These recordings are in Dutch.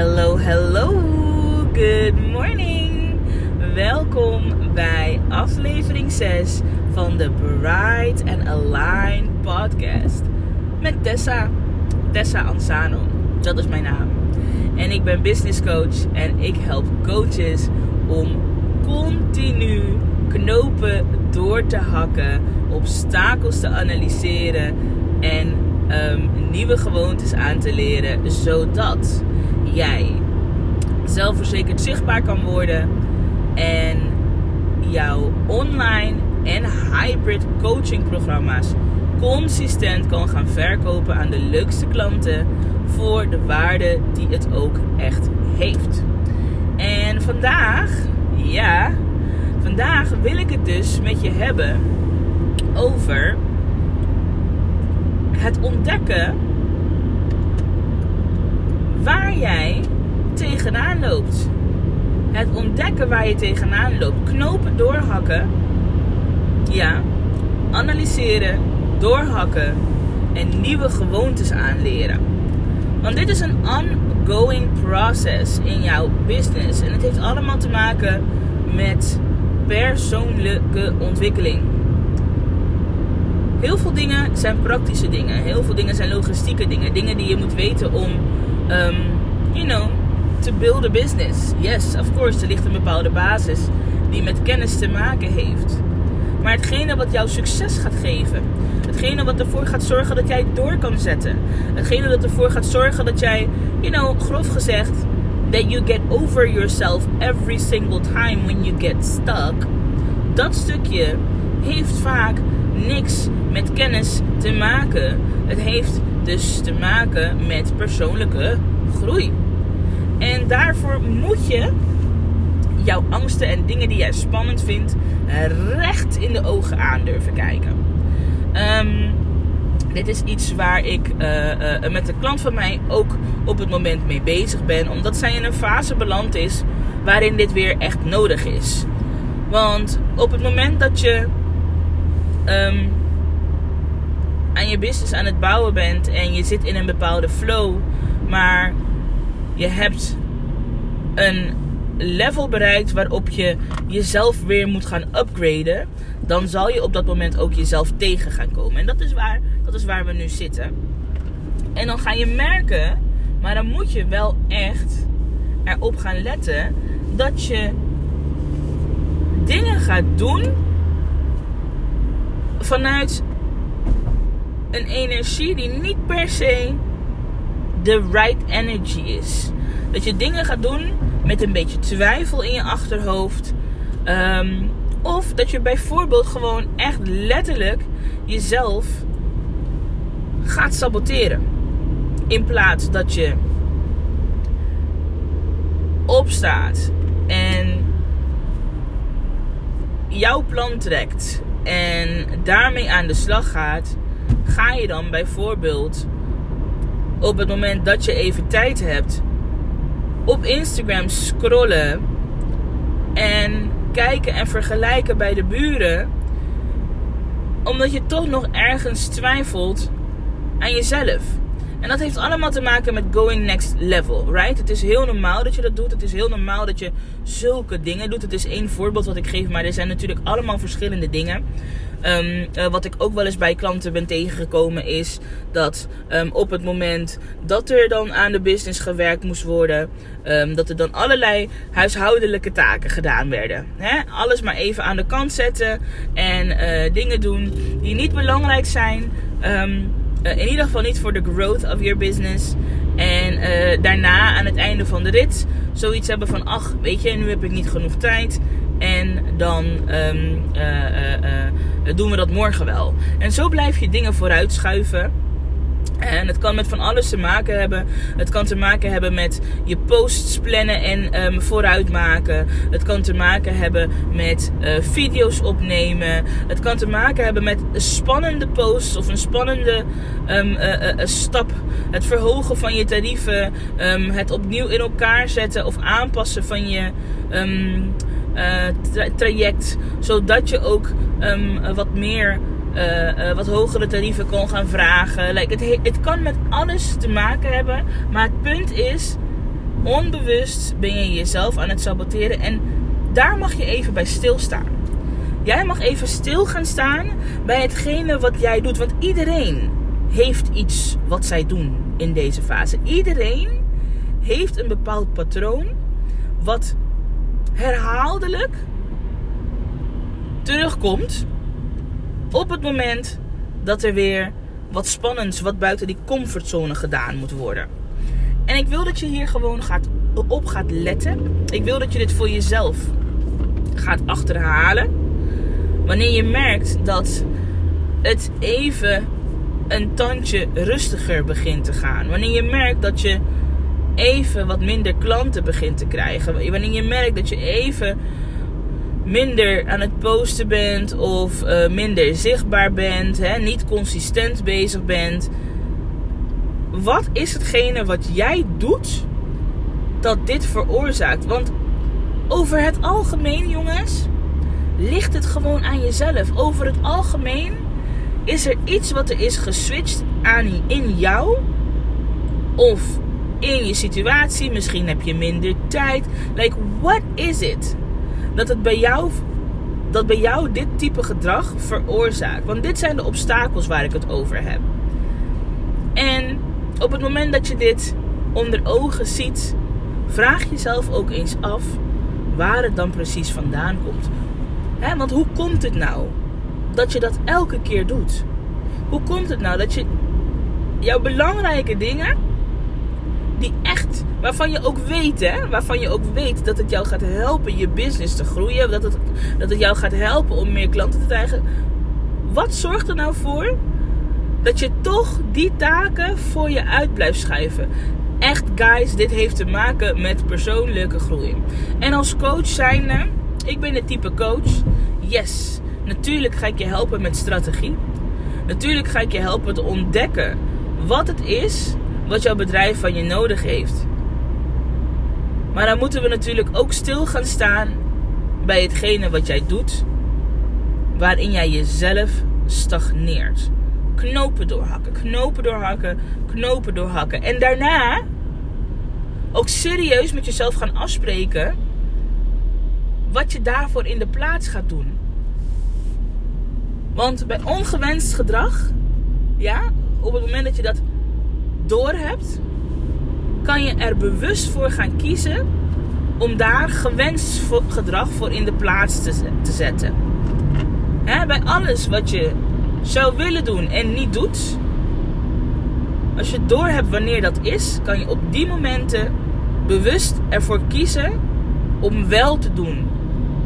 Hello, hello. Good morning. Welkom bij aflevering 6 van de Bright and Align podcast. Met Tessa. Tessa Ansano. Dat is mijn naam. En ik ben business coach en ik help coaches om continu knopen door te hakken, obstakels te analyseren en um, nieuwe gewoontes aan te leren, zodat jij zelfverzekerd zichtbaar kan worden en jouw online en hybrid coaching programma's consistent kan gaan verkopen aan de leukste klanten voor de waarde die het ook echt heeft. En vandaag, ja, vandaag wil ik het dus met je hebben over het ontdekken waar jij tegenaan loopt. Het ontdekken waar je tegenaan loopt. Knopen doorhakken. Ja. Analyseren, doorhakken en nieuwe gewoontes aanleren. Want dit is een ongoing process in jouw business. En het heeft allemaal te maken met persoonlijke ontwikkeling. Heel veel dingen zijn praktische dingen. Heel veel dingen zijn logistieke dingen. Dingen die je moet weten om, um, you know, to build a business. Yes, of course, er ligt een bepaalde basis die met kennis te maken heeft. Maar hetgene wat jouw succes gaat geven, hetgene wat ervoor gaat zorgen dat jij door kan zetten, hetgene dat ervoor gaat zorgen dat jij, you know, grof gezegd, that you get over yourself every single time when you get stuck. Dat stukje heeft vaak niks met kennis te maken. Het heeft dus te maken met persoonlijke groei. En daarvoor moet je jouw angsten en dingen die jij spannend vindt recht in de ogen aan durven kijken. Um, dit is iets waar ik uh, uh, met een klant van mij ook op het moment mee bezig ben. Omdat zij in een fase beland is waarin dit weer echt nodig is. Want op het moment dat je um, aan je business aan het bouwen bent en je zit in een bepaalde flow, maar je hebt een level bereikt waarop je jezelf weer moet gaan upgraden, dan zal je op dat moment ook jezelf tegen gaan komen. En dat is waar, dat is waar we nu zitten. En dan ga je merken, maar dan moet je wel echt erop gaan letten dat je dingen gaat doen vanuit een energie die niet per se de right energy is. Dat je dingen gaat doen met een beetje twijfel in je achterhoofd. Um, of dat je bijvoorbeeld gewoon echt letterlijk jezelf gaat saboteren. In plaats dat je opstaat en jouw plan trekt en daarmee aan de slag gaat, ga je dan bijvoorbeeld op het moment dat je even tijd hebt op Instagram scrollen en kijken en vergelijken bij de buren, omdat je toch nog ergens twijfelt aan jezelf. En dat heeft allemaal te maken met going next level, right? Het is heel normaal dat je dat doet. Het is heel normaal dat je zulke dingen doet. Het is één voorbeeld wat ik geef, maar er zijn natuurlijk allemaal verschillende dingen. Um, uh, wat ik ook wel eens bij klanten ben tegengekomen is dat um, op het moment dat er dan aan de business gewerkt moest worden, um, dat er dan allerlei huishoudelijke taken gedaan werden. Hè? Alles maar even aan de kant zetten en uh, dingen doen die niet belangrijk zijn. Uh, in ieder geval niet voor de growth of your business. En uh, daarna aan het einde van de rit zoiets hebben van: ach, weet je, nu heb ik niet genoeg tijd. En dan um, uh, doen we dat morgen wel. En zo blijf je dingen vooruitschuiven. En het kan met van alles te maken hebben. Het kan te maken hebben met je posts plannen en um, vooruit maken. Het kan te maken hebben met uh, video's opnemen. Het kan te maken hebben met spannende posts of een spannende um, uh, uh, stap. Het verhogen van je tarieven. Um, het opnieuw in elkaar zetten of aanpassen van je tra traject. Zodat je ook wat meer uh, uh, wat hogere tarieven kon gaan vragen. Like, het, het kan met alles te maken hebben. Maar het punt is Onbewust ben je jezelf aan het saboteren en daar mag je even bij stilstaan. Jij mag even stil gaan staan bij hetgene wat jij doet. Want iedereen heeft iets wat zij doen in deze fase. Iedereen heeft een bepaald patroon wat herhaaldelijk terugkomt op het moment dat er weer wat spannends, wat buiten die comfortzone gedaan moet worden. En ik wil dat je hier gewoon gaat, op gaat letten. Ik wil dat je dit voor jezelf gaat achterhalen. Wanneer je merkt dat het even een tandje rustiger begint te gaan. Wanneer je merkt dat je even wat minder klanten begint te krijgen. Wanneer je merkt dat je even minder aan het posten bent of uh, minder zichtbaar bent, hè, niet consistent bezig bent. Wat is hetgene wat jij doet dat dit veroorzaakt? Want over het algemeen, jongens, ligt het gewoon aan jezelf. Over het algemeen is er iets wat er is geswitcht aan in jou of in je situatie. Misschien heb je minder tijd. Like, what is it? Dat het bij jou, dat bij jou dit type gedrag veroorzaakt. Want dit zijn de obstakels waar ik het over heb. En op het moment dat je dit onder ogen ziet, vraag jezelf ook eens af waar het dan precies vandaan komt. want hoe komt het nou dat je dat elke keer doet? Hoe komt het nou dat je jouw belangrijke dingen die echt, waarvan je ook weet, hè, waarvan je ook weet dat het jou gaat helpen je business te groeien, dat het, dat het jou gaat helpen om meer klanten te krijgen. Wat zorgt er nou voor dat je toch die taken voor je uit blijft schuiven? Echt, guys, dit heeft te maken met persoonlijke groei. En als coach zijnde, ik ben het type coach. Yes, natuurlijk ga ik je helpen met strategie. Natuurlijk ga ik je helpen te ontdekken wat het is wat jouw bedrijf van je nodig heeft. Maar dan moeten we natuurlijk ook stil gaan staan bij hetgene wat jij doet, waarin jij jezelf stagneert. Knopen doorhakken, knopen doorhakken, knopen doorhakken. En daarna ook serieus met jezelf gaan afspreken wat je daarvoor in de plaats gaat doen. Want bij ongewenst gedrag, ja, op het moment dat je dat doorhebt, kan je er bewust voor gaan kiezen om daar gewenst gedrag voor in de plaats te, te zetten. bij alles wat je zou willen doen en niet doet, als je doorhebt wanneer dat is, kan je op die momenten bewust ervoor kiezen om wel te doen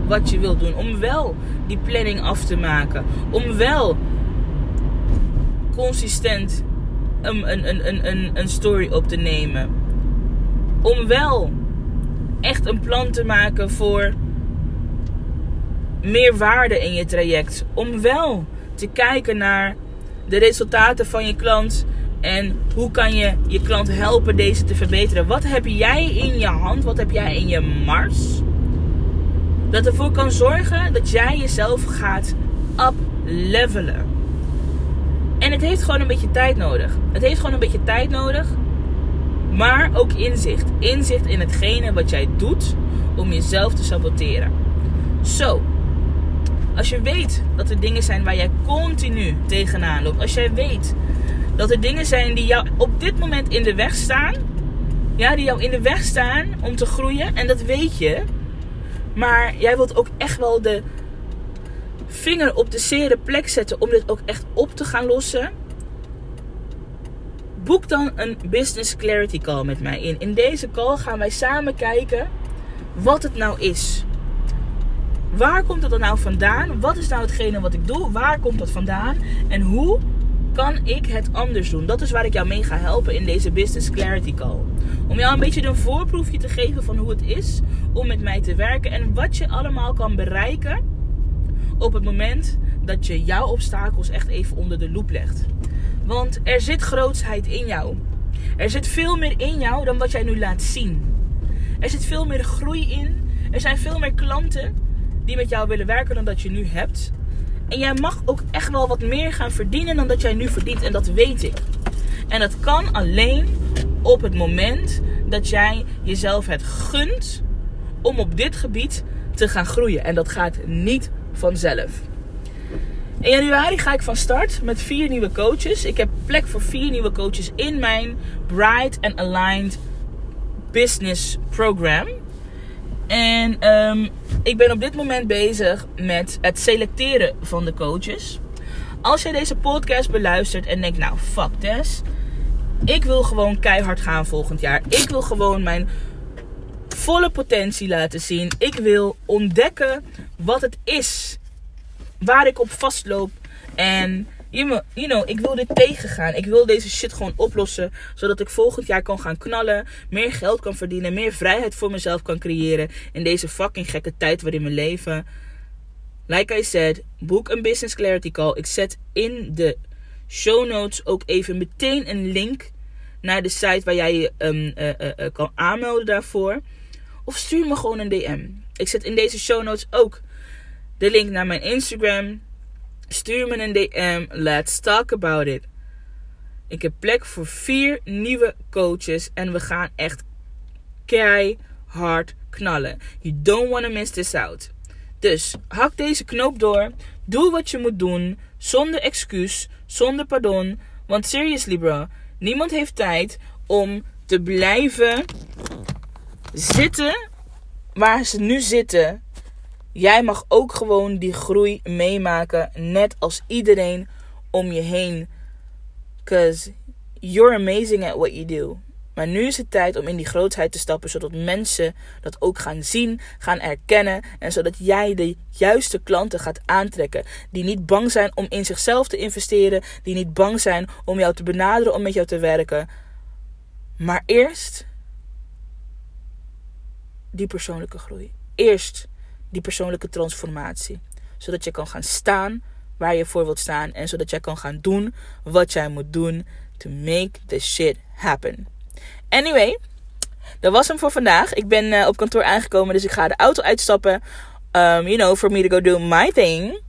wat je wilt doen. Om wel die planning af te maken. Om wel consistent een, een, een, een, een story op te nemen. Om wel echt een plan te maken voor meer waarde in je traject. Om wel te kijken naar de resultaten van je klant. En hoe kan je je klant helpen deze te verbeteren? Wat heb jij in je hand? Wat heb jij in je mars? Dat ervoor kan zorgen dat jij jezelf gaat uplevelen. En het heeft gewoon een beetje tijd nodig. Het heeft gewoon een beetje tijd nodig. Maar ook inzicht. Inzicht in hetgene wat jij doet om jezelf te saboteren. Zo. Als je weet dat er dingen zijn waar jij continu tegenaan loopt. Als jij weet dat er dingen zijn die jou op dit moment in de weg staan. Ja, die jou in de weg staan om te groeien. En dat weet je. Maar jij wilt ook echt wel de vinger op de zere plek zetten om dit ook echt op te gaan lossen. Boek dan een business clarity call met mij in. In deze call gaan wij samen kijken wat het nou is. Waar komt het er nou vandaan? Wat is nou hetgene wat ik doe? Waar komt dat vandaan? En hoe kan ik het anders doen? Dat is waar ik jou mee ga helpen in deze Business Clarity Call. Om jou een beetje een voorproefje te geven van hoe het is om met mij te werken en wat je allemaal kan bereiken op het moment dat je jouw obstakels echt even onder de loep legt. Want er zit grootsheid in jou. Er zit veel meer in jou dan wat jij nu laat zien. Er zit veel meer groei in. Er zijn veel meer klanten die met jou willen werken dan dat je nu hebt. En jij mag ook echt wel wat meer gaan verdienen dan dat jij nu verdient. En dat weet ik. En dat kan alleen op het moment dat jij jezelf het gunt om op dit gebied te gaan groeien. En dat gaat niet vanzelf. In januari ga ik van start met vier nieuwe coaches. Ik heb plek voor vier nieuwe coaches in mijn Bright and Aligned Business Program. En ehm, ik ben op dit moment bezig met het selecteren van de coaches. Als jij deze podcast beluistert en denkt, nou fuck this. Ik wil gewoon keihard gaan volgend jaar. Ik wil gewoon mijn volle potentie laten zien. Ik wil ontdekken wat het is waar ik op vastloop. En you know, ik wil dit tegengaan. Ik wil deze shit gewoon oplossen. Zodat ik volgend jaar kan gaan knallen. Meer geld kan verdienen. Meer vrijheid voor mezelf kan creëren. In deze fucking gekke tijd waarin we leven. Like I said, boek een business clarity call. Ik zet in de show notes ook even meteen een link naar de site waar jij je um, uh, uh, kan aanmelden daarvoor. Of stuur me gewoon een DM. Ik zet in deze show notes ook de link naar mijn Instagram. Stuur me een DM. Let's talk about it. Ik heb plek voor vier nieuwe coaches. En we gaan echt keihard knallen. You don't want to miss this out. Dus hak deze knoop door. Doe wat je moet doen. Zonder excuus. Zonder pardon. Want seriously bro. Niemand heeft tijd om te blijven zitten waar ze nu zitten. Jij mag ook gewoon die groei meemaken. Net als iedereen om je heen. Because you're amazing at what you do. Maar nu is het tijd om in die grootheid te stappen, zodat mensen dat ook gaan zien, gaan erkennen. En zodat jij de juiste klanten gaat aantrekken. Die niet bang zijn om in zichzelf te investeren. Die niet bang zijn om jou te benaderen om met jou te werken. Maar eerst die persoonlijke groei. Eerst die persoonlijke transformatie. Zodat je kan gaan staan waar je voor wilt staan. En zodat jij kan gaan doen wat jij moet doen to make the shit happen. Anyway, dat was hem voor vandaag. Ik ben uh, op kantoor aangekomen, dus ik ga de auto uitstappen. Um, you know, for me to go do my thing.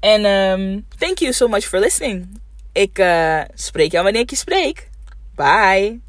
En um, thank you so much for listening. Ik uh, spreek jou wanneer ik je spreek. Bye.